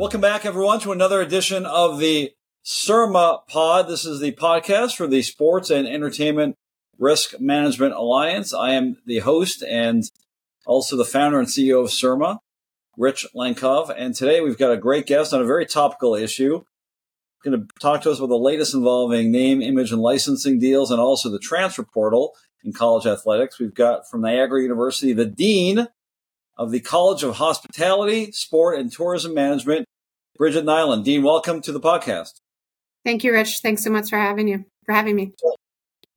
Welcome back, everyone, to another edition of the SERMA Pod. This is the podcast for the Sports and Entertainment Risk Management Alliance. I am the host and also the founder and CEO of SERMA, Rich Lenkov. And today we've got a great guest on a very topical issue. Going to talk to us about the latest involving name, image, and licensing deals, and also the transfer portal in college athletics. We've got from Niagara University the dean of the College of Hospitality, Sport, and Tourism Management, Bridget Niland. Dean, welcome to the podcast. Thank you, Rich. Thanks so much for having you for having me.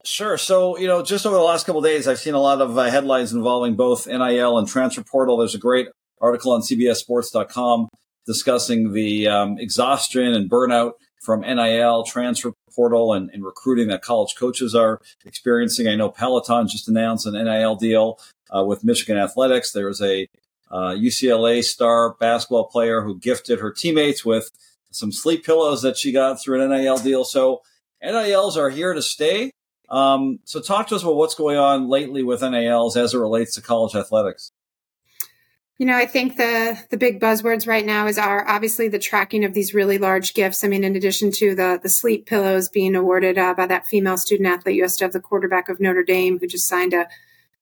Sure. So, you know, just over the last couple days, I've seen a lot of uh, headlines involving both NIL and transfer portal. There's a great article on CBSSports.com discussing the um, exhaustion and burnout from NIL, transfer portal, and, and, recruiting that college coaches are experiencing. I know Peloton just announced an NIL deal uh, with Michigan Athletics. There's a uh, UCLA star basketball player who gifted her teammates with some sleep pillows that she got through an NIL deal. So NILs are here to stay. Um, so talk to us about what's going on lately with NILs as it relates to college athletics. You know, I think the the big buzzwords right now is are obviously the tracking of these really large gifts. I mean, in addition to the the sleep pillows being awarded uh, by that female student athlete, you also have the quarterback of Notre Dame who just signed a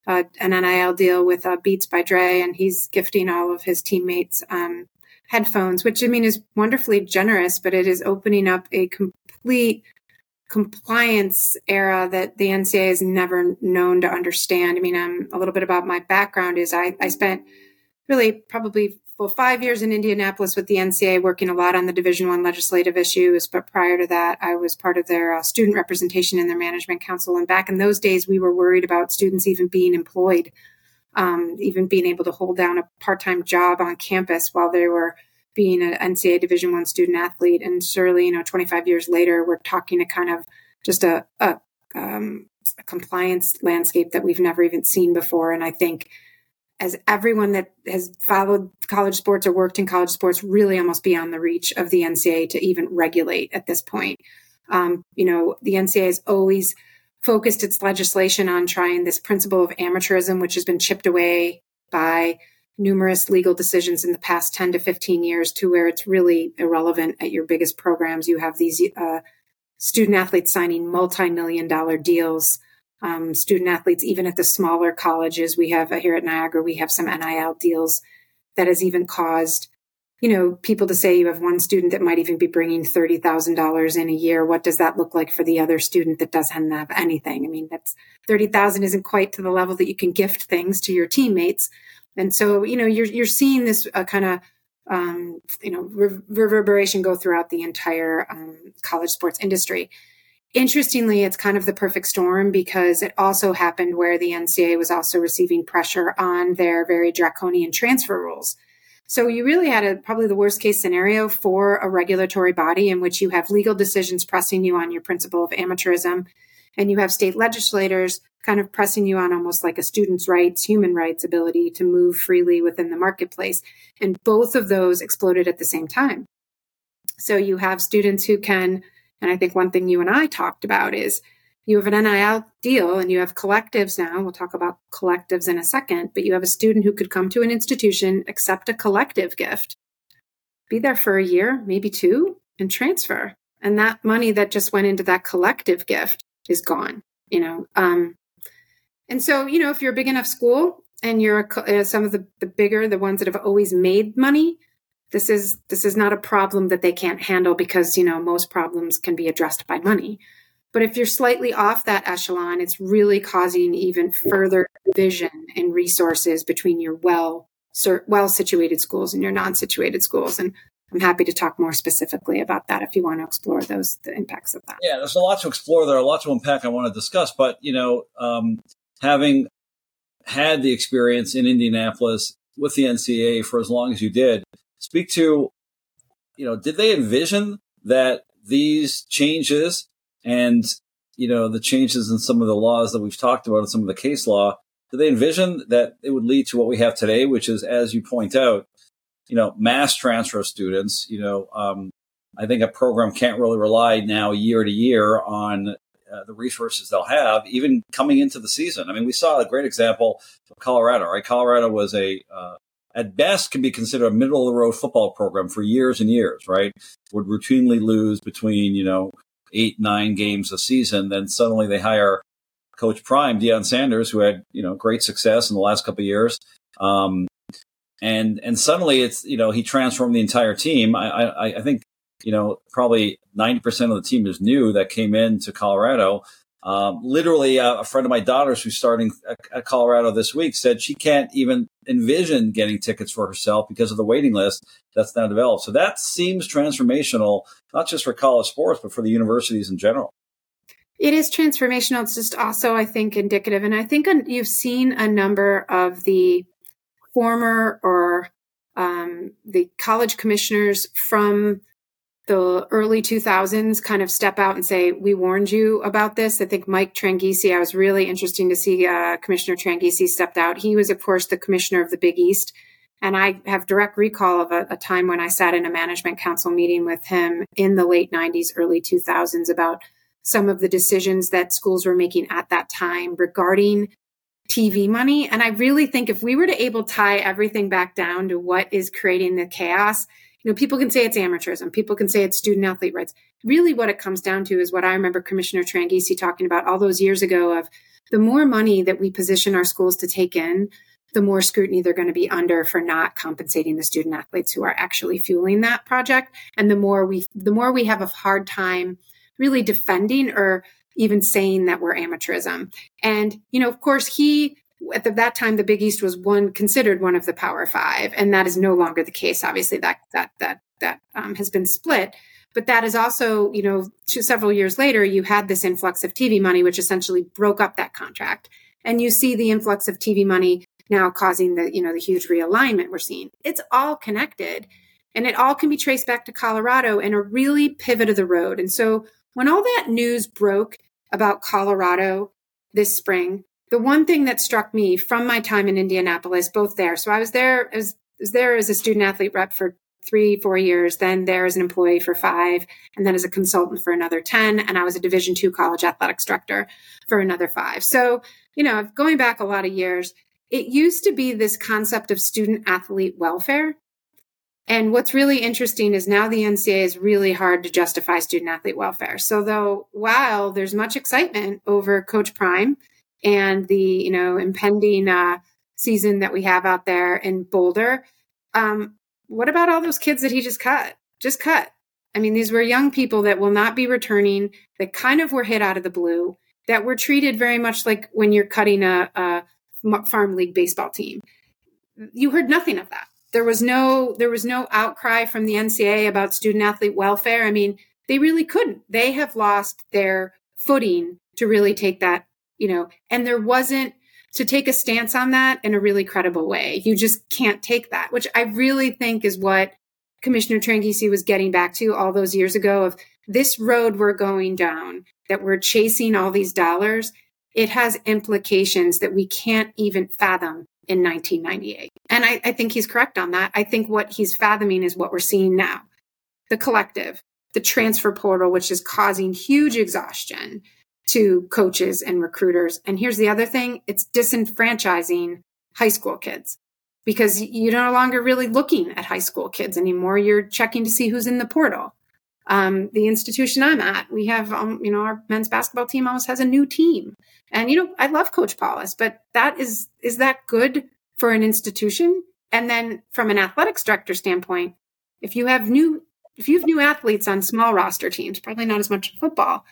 an NIL deal with uh, Beats by Dre, and he's gifting all of his teammates um, headphones, which I mean is wonderfully generous, but it is opening up a complete compliance era that the NCAA has never known to understand. I mean, um, a little bit about my background is I, I spent really probably for five years in Indianapolis with the NCAA, working a lot on the Division One legislative issues. But prior to that, I was part of their uh, student representation in their management council. And back in those days, we were worried about students even being employed, um, even being able to hold down a part-time job on campus while they were being an NCAA Division One student athlete. And surely, you know, 25 years later, we're talking a kind of just a, a, um, a compliance landscape that we've never even seen before. And I think as everyone that has followed college sports or worked in college sports really almost beyond the reach of the NCAA to even regulate at this point. Um, you know, the NCAA has always focused its legislation on trying this principle of amateurism, which has been chipped away by numerous legal decisions in the past 10 to 15 years to where it's really irrelevant at your biggest programs. You have these uh, student athletes signing multi million dollar deals um, student athletes, even at the smaller colleges. We have uh, here at Niagara, we have some NIL deals that has even caused, you know, people to say you have one student that might even be bringing thirty thousand dollars in a year. What does that look like for the other student that doesn't have anything? I mean, that's thirty thousand isn't quite to the level that you can gift things to your teammates, and so you know you're you're seeing this uh, kind of um, you know reverberation go throughout the entire um, college sports industry Interestingly, it's kind of the perfect storm because it also happened where the NCAA was also receiving pressure on their very draconian transfer rules. So you really had a probably the worst case scenario for a regulatory body in which you have legal decisions pressing you on your principle of amateurism and you have state legislators kind of pressing you on almost like a student's rights, human rights ability to move freely within the marketplace. And both of those exploded at the same time. So you have students who can and I think one thing you and I talked about is you have an NIL deal and you have collectives now. We'll talk about collectives in a second, but you have a student who could come to an institution, accept a collective gift, be there for a year, maybe two, and transfer. And that money that just went into that collective gift is gone, you know. Um, and so, you know, if you're a big enough school and you're a, uh, some of the, the bigger, the ones that have always made money, this is this is not a problem that they can't handle because you know most problems can be addressed by money. But if you're slightly off that echelon it's really causing even further division in resources between your well well situated schools and your non situated schools. And i'm happy to talk more specifically about that if you want to explore those the impacts of that. Yeah there's a lot to explore there a lot to unpack i want to discuss. But you know um, having had the experience in indianapolis with the NCAA for as long as you did speak to, you know, did they envision that these changes and, you know, the changes in some of the laws that we've talked about in some of the case law, did they envision that it would lead to what we have today, which is, as you point out, you know, mass transfer of students, you know, um, I think a program can't really rely now year to year on uh, the resources they'll have, even coming into the season. I mean, we saw a great example of Colorado. Right, Colorado was a uh, at best can be considered a middle of the road football program for years and years. Right, would routinely lose between you know eight nine games a season. Then suddenly they hire Coach Prime, Deion Sanders, who had you know great success in the last couple years. Um, and and suddenly it's you know he transformed the entire team. I I, I think you know probably ninety percent of the team is new that came into Colorado. Um, literally, uh, a friend of my daughter's who's starting at Colorado this week said she can't even envision getting tickets for herself because of the waiting list that's now developed. So that seems transformational, not just for college sports, but for the universities in general. It is transformational. It's just also, I think, indicative. And I think you've seen a number of the former or um, the college commissioners from the early 2000s kind of step out and say, We warned you about this. I think Mike Tranghese, I was really interesting to see uh, Commissioner Tranghese stepped out. He was, of course, the commissioner of the Big East. And I have direct recall of a, a time when I sat in a management council meeting with him in the late 90s, early 2000s about some of the decisions that schools were making at that time regarding TV money. And I really think if we were to able tie everything back down to what is creating the chaos, you know, people can say it's amateurism, people can say it's student athlete rights. Really, what it comes down to is what I remember Commissioner Tranghese talking about all those years ago of the more money that we position our schools to take in, the more scrutiny they're going to be under for not compensating the student athletes who are actually fueling that project. And the more we the more we have a hard time really defending or even saying that we're amateurism. And, you know, of course, he, at the, that time, the Big East was one considered one of the Power Five, and that is no longer the case. Obviously, that that that that um, has been split. But that is also, you know, several years later, you had this influx of TV money, which essentially broke up that contract. And you see the influx of TV money now causing the, you know, the huge realignment we're seeing. It's all connected, and it all can be traced back to Colorado and a really pivot of the road. And so when all that news broke about Colorado this spring, the one thing that struck me from my time in Indianapolis, both there, so I was there as was there as a student athlete rep for three, four years, then there as an employee for five, and then as a consultant for another 10. And I was a division two college athletics director for another five. So, you know, going back a lot of years, it used to be this concept of student athlete welfare and what's really interesting is now the NCAA is really hard to justify student athlete welfare. So though while there's much excitement over Coach Prime and the you know impending uh, season that we have out there in Boulder, um, what about all those kids that he just cut? Just cut. I mean, these were young people that will not be returning. That kind of were hit out of the blue. That were treated very much like when you're cutting a, a farm league baseball team. You heard nothing of that there was no there was no outcry from the NCAA about student athlete welfare. I mean, they really couldn't. They have lost their footing to really take that, you know, and there wasn't to take a stance on that in a really credible way. You just can't take that, which I really think is what Commissioner Tranghese was getting back to all those years ago of this road we're going down, that we're chasing all these dollars. It has implications that we can't even fathom in 1998. And I, I, think he's correct on that. I think what he's fathoming is what we're seeing now the collective, the transfer portal, which is causing huge exhaustion to coaches and recruiters. And here's the other thing it's disenfranchising high school kids because you're no longer really looking at high school kids anymore. You're checking to see who's in the portal. Um, the institution I'm at, we have, um, you know, our men's basketball team almost has a new team. And, you know, I love Coach Paulus, but that is, is that good for an institution? And then from an athletics director standpoint, if you have new, if you have new athletes on small roster teams, probably not as much football,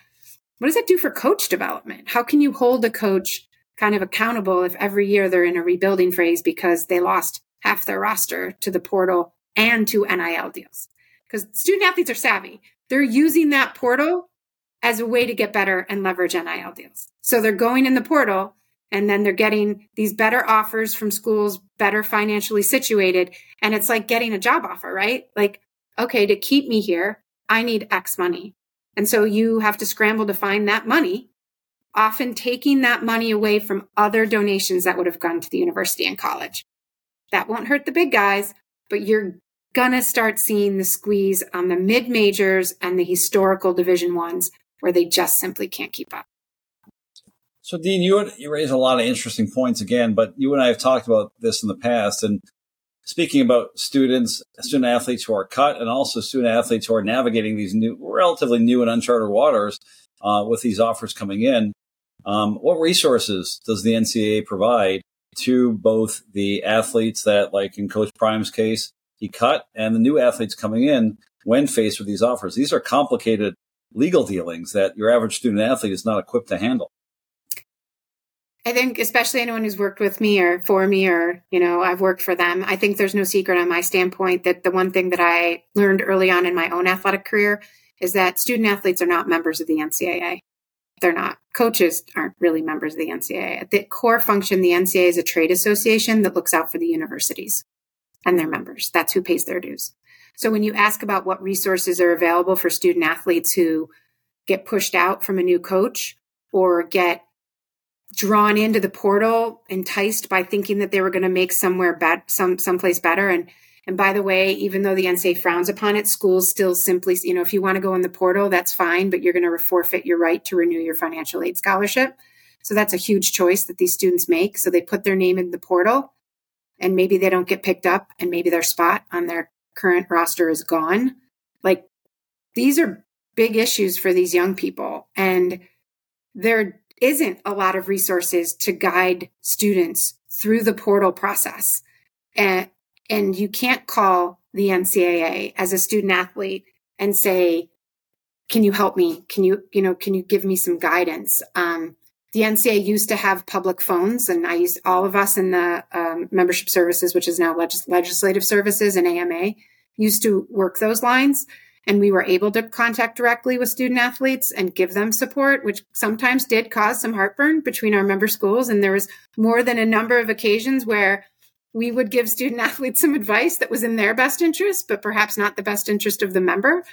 what does that do for coach development? How can you hold a coach kind of accountable if every year they're in a rebuilding phase because they lost half their roster to the portal and to NIL deals? because student athletes are savvy. They're using that portal as a way to get better and leverage NIL deals. So they're going in the portal and then they're getting these better offers from schools, better financially situated. And it's like getting a job offer, right? Like, okay, to keep me here, I need X money. And so you have to scramble to find that money, often taking that money away from other donations that would have gone to the university and college. That won't hurt the big guys, but you're going to start seeing the squeeze on the mid majors and the historical division ones where they just simply can't keep up. So, Dean, you, you raise a lot of interesting points again, but you and I have talked about this in the past. And speaking about students, student athletes who are cut, and also student athletes who are navigating these new, relatively new and uncharted waters uh, with these offers coming in, um, what resources does the NCAA provide to both the athletes that, like in Coach Prime's case, he cut, and the new athletes coming in when faced with these offers? These are complicated legal dealings that your average student athlete is not equipped to handle. I think especially anyone who's worked with me or for me or, you know, I've worked for them. I think there's no secret on my standpoint that the one thing that I learned early on in my own athletic career is that student athletes are not members of the NCAA. They're not. Coaches aren't really members of the NCAA. At the core function, the NCAA is a trade association that looks out for the universities and their members. That's who pays their dues. So when you ask about what resources are available for student athletes who get pushed out from a new coach or get drawn into the portal, enticed by thinking that they were going to make somewhere bad, some someplace better. And and by the way, even though the NCAA frowns upon it, schools still simply, you know, if you want to go in the portal, that's fine, but you're going to forfeit your right to renew your financial aid scholarship. So that's a huge choice that these students make. So they put their name in the portal, and maybe they don't get picked up, and maybe their spot on their current roster is gone. Like these are big issues for these young people, and they're isn't a lot of resources to guide students through the portal process. And, and you can't call the NCAA as a student athlete and say, can you help me? Can you, you know, can you give me some guidance? Um, the NCAA used to have public phones, and I used all of us in the um, membership services, which is now legis- legislative services and AMA, used to work those lines and we were able to contact directly with student athletes and give them support which sometimes did cause some heartburn between our member schools. And there was more than a number of occasions where we would give student athletes some advice that was in their best interest but perhaps not the best interest of the member.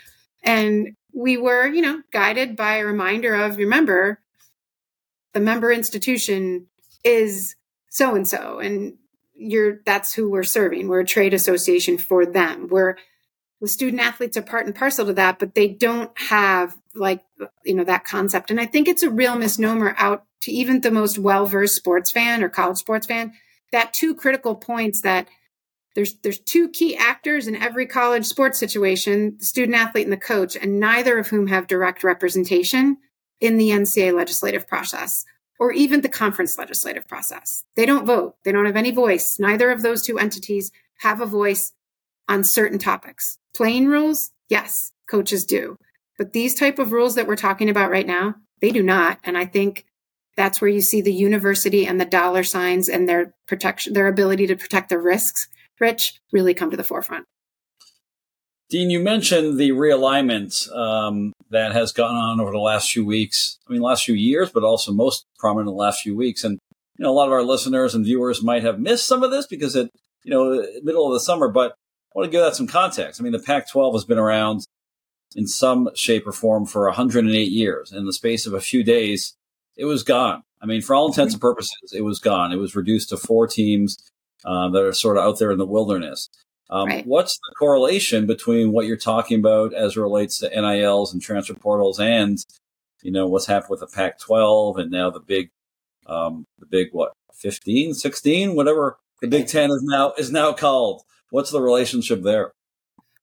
And we were you know guided by a reminder of remember the member institution is so and so and you're that's who we're serving. We're a trade association for them. We're the student athletes are part and parcel to that, but they don't have like, you know, that concept. And I think it's a real misnomer out to even the most well versed sports fan or college sports fan that two critical points that there's there's two key actors in every college sports situation the student athlete and the coach and neither of whom have direct representation in the ncaa legislative process or even the conference legislative process. They don't vote. They don't have any voice. Neither of those two entities have a voice on certain topics Playing rules, yes, coaches do. But these type of rules that we're talking about right now, they do not. And I think that's where you see the university and the dollar signs and their protection, their ability to protect the risks, Rich, really come to the forefront. Dean, you mentioned the realignment um, that has gone on over the last few weeks. I mean, last few years, but also most prominent in the last few weeks. And you know, a lot of our listeners and viewers might have missed some of this because it, you know, middle of the summer. But want to give that some context. I mean, the Pac 12 has been around in some shape or form for 108 years. In the space of a few days, it was gone. I mean, for all intents and purposes, it was gone. It was reduced to four teams uh, that are sort of out there in the wilderness. Um, right. What's the correlation between what you're talking about as it relates to NILs and transfer portals and, you know, what's happened with the Pac-12 and now the big, um, the big what, 15, 16, whatever the Big Ten is now is now called. What's the relationship there?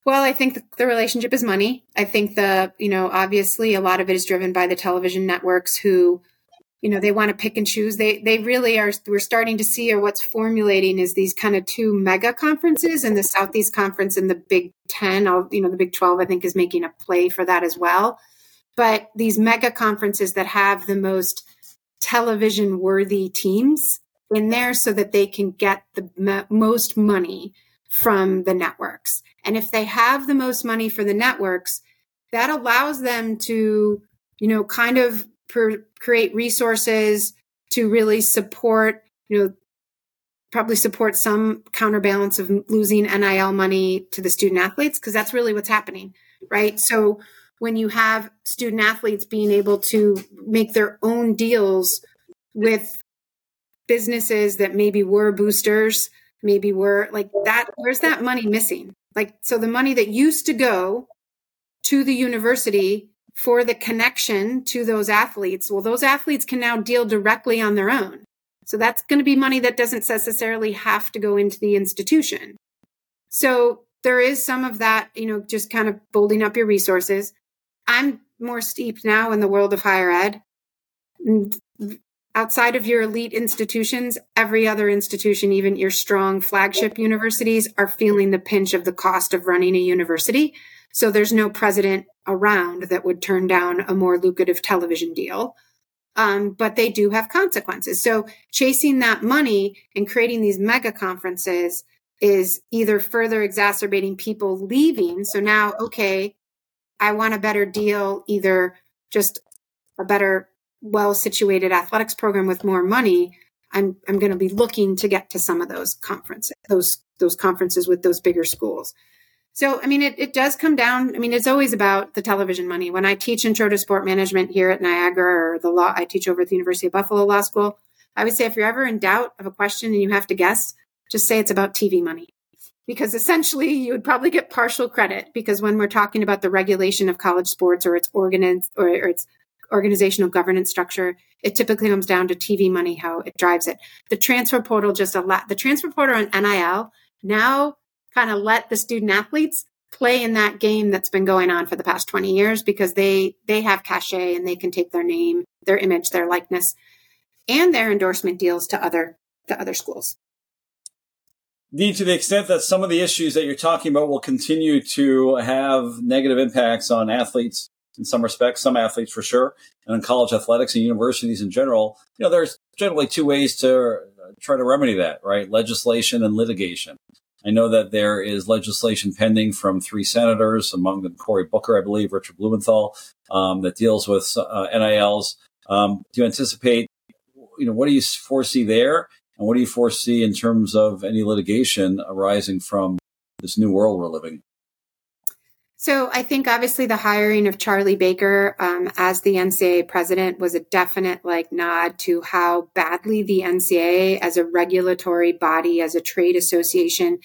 Well, I think the relationship is money. I think the, you know, obviously a lot of it is driven by the television networks who, you know, they want to pick and choose. They they really are we're starting to see or what's formulating is these kind of two mega conferences and the Southeast Conference and the Big 10, all, you know, the Big 12 I think is making a play for that as well. But these mega conferences that have the most television worthy teams in there so that they can get the most money from the networks. And if they have the most money for the networks, that allows them to, you know, kind of per- create resources to really support, you know, probably support some counterbalance of losing NIL money to the student athletes, because that's really what's happening, right? So when you have student athletes being able to make their own deals with businesses that maybe were boosters maybe we're like that where's that money missing like so the money that used to go to the university for the connection to those athletes, well, those athletes can now deal directly on their own. So that's going to be money that doesn't necessarily have to go into the institution. So there is some of that, you know, just kind of building up your resources. I'm more steeped now in the world of higher ed. Outside of your elite institutions, every other institution, even your strong flagship universities, are feeling the pinch of the cost of running a university. So there's no president around that would turn down a more lucrative television deal. Um, but they do have consequences. So chasing that money and creating these mega conferences is either further exacerbating people leaving. So now, okay, I want a better deal, either just a better, well situated athletics program with more money. I'm, I'm going to be looking to get to some of those conferences, those, those conferences with those bigger schools. So, I mean, it, it does come down. I mean, it's always about the television money. When I teach intro to sport management here at Niagara or the law, I teach over at the University of Buffalo Law School. I would say if you're ever in doubt of a question and you have to guess, just say it's about TV money. Because essentially you would probably get partial credit because when we're talking about the regulation of college sports or its organ or, or its organizational governance structure, it typically comes down to TV money, how it drives it. The transfer portal just a lot, the transfer portal on NIL now kind of let the student athletes play in that game that's been going on for the past 20 years because they they have cachet and they can take their name their image their likeness and their endorsement deals to other to other schools Dee, to the extent that some of the issues that you're talking about will continue to have negative impacts on athletes in some respects, some athletes for sure, and in college athletics and universities in general, you know, there's generally two ways to try to remedy that, right? Legislation and litigation. I know that there is legislation pending from three senators, among them Cory Booker, I believe, Richard Blumenthal, um, that deals with uh, NILs. Um, do you anticipate, you know, what do you foresee there? And what do you foresee in terms of any litigation arising from this new world we're living? So I think obviously the hiring of Charlie Baker um, as the NCAA president was a definite like nod to how badly the NCAA as a regulatory body, as a trade association,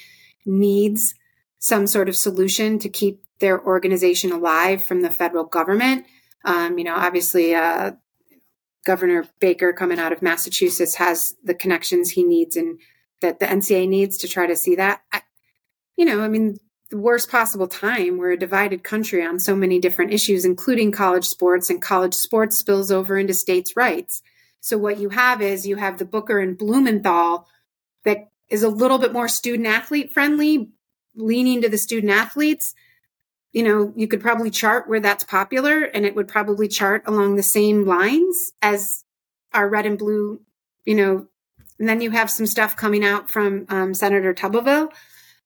needs some sort of solution to keep their organization alive from the federal government. Um, you know, obviously, uh, Governor Baker coming out of Massachusetts has the connections he needs and that the NCAA needs to try to see that. I, you know, I mean, the worst possible time. We're a divided country on so many different issues, including college sports, and college sports spills over into states' rights. So what you have is you have the Booker and Blumenthal that is a little bit more student athlete friendly, leaning to the student athletes. You know, you could probably chart where that's popular and it would probably chart along the same lines as our red and blue, you know, and then you have some stuff coming out from um, Senator Tuberville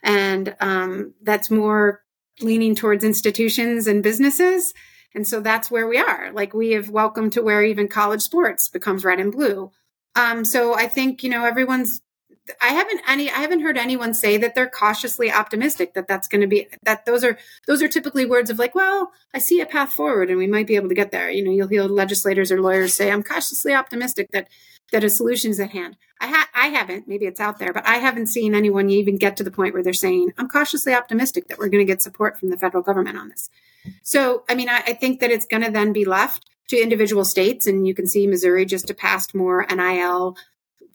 and um, that's more leaning towards institutions and businesses. And so that's where we are. Like we have welcome to where even college sports becomes red and blue. Um, so I think you know everyone's. I haven't any. I haven't heard anyone say that they're cautiously optimistic that that's going to be that. Those are those are typically words of like, well, I see a path forward and we might be able to get there. You know, you'll hear legislators or lawyers say, I'm cautiously optimistic that that a solution is at hand. I ha- I haven't, maybe it's out there, but I haven't seen anyone even get to the point where they're saying, I'm cautiously optimistic that we're going to get support from the federal government on this. So, I mean, I, I think that it's going to then be left to individual states. And you can see Missouri just passed more NIL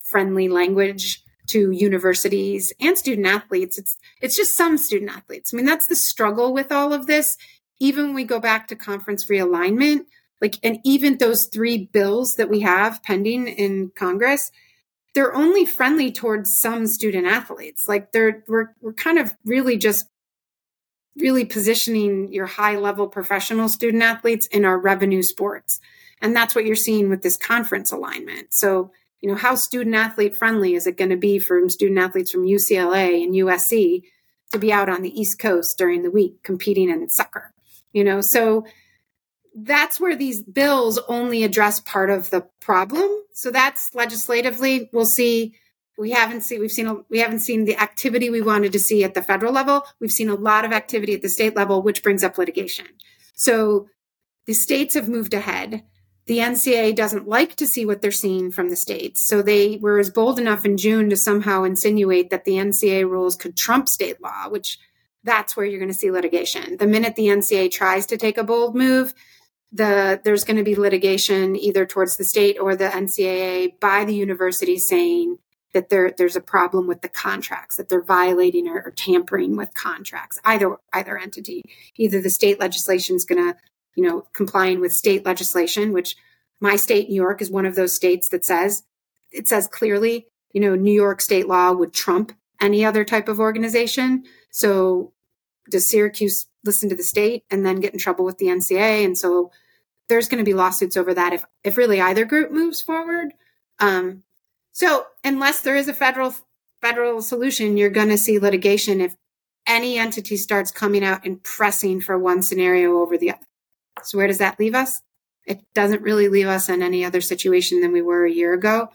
friendly language to universities and student athletes. It's, it's just some student athletes. I mean, that's the struggle with all of this. Even when we go back to conference realignment, like, and even those three bills that we have pending in Congress, they're only friendly towards some student athletes. Like they're we're we're kind of really just really positioning your high level professional student athletes in our revenue sports. And that's what you're seeing with this conference alignment. So, you know, how student athlete friendly is it going to be for student athletes from UCLA and USC to be out on the East Coast during the week competing in soccer? You know, so that's where these bills only address part of the problem. So that's legislatively, we'll see. We haven't seen we've seen a, we haven't seen the activity we wanted to see at the federal level. We've seen a lot of activity at the state level, which brings up litigation. So the states have moved ahead. The NCAA doesn't like to see what they're seeing from the states. So they were as bold enough in June to somehow insinuate that the NCAA rules could trump state law, which that's where you're going to see litigation. The minute the NCAA tries to take a bold move, the there's going to be litigation either towards the state or the NCAA by the university saying that there there's a problem with the contracts that they're violating or, or tampering with contracts either either entity either the state legislation is going to you know complying with state legislation which my state new york is one of those states that says it says clearly you know new york state law would trump any other type of organization so does syracuse listen to the state and then get in trouble with the NCAA? and so there's going to be lawsuits over that if if really either group moves forward um, so unless there is a federal federal solution, you're going to see litigation if any entity starts coming out and pressing for one scenario over the other. So where does that leave us? It doesn't really leave us in any other situation than we were a year ago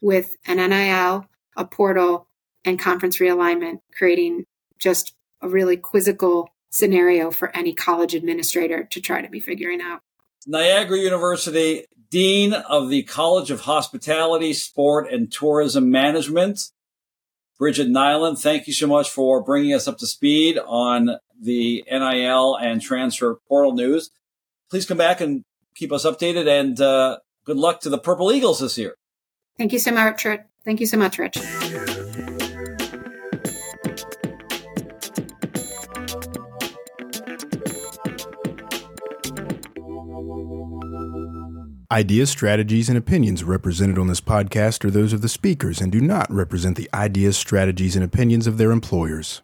with an NIL, a portal, and conference realignment, creating just a really quizzical scenario for any college administrator to try to be figuring out. Niagara University Dean of the College of Hospitality, Sport, and Tourism Management. Bridget Niland, thank you so much for bringing us up to speed on the NIL and transfer portal news. Please come back and keep us updated and uh, good luck to the Purple Eagles this year. Thank you so much, Rich. Thank you so much, Rich. Ideas, strategies, and opinions represented on this podcast are those of the speakers and do not represent the ideas, strategies, and opinions of their employers.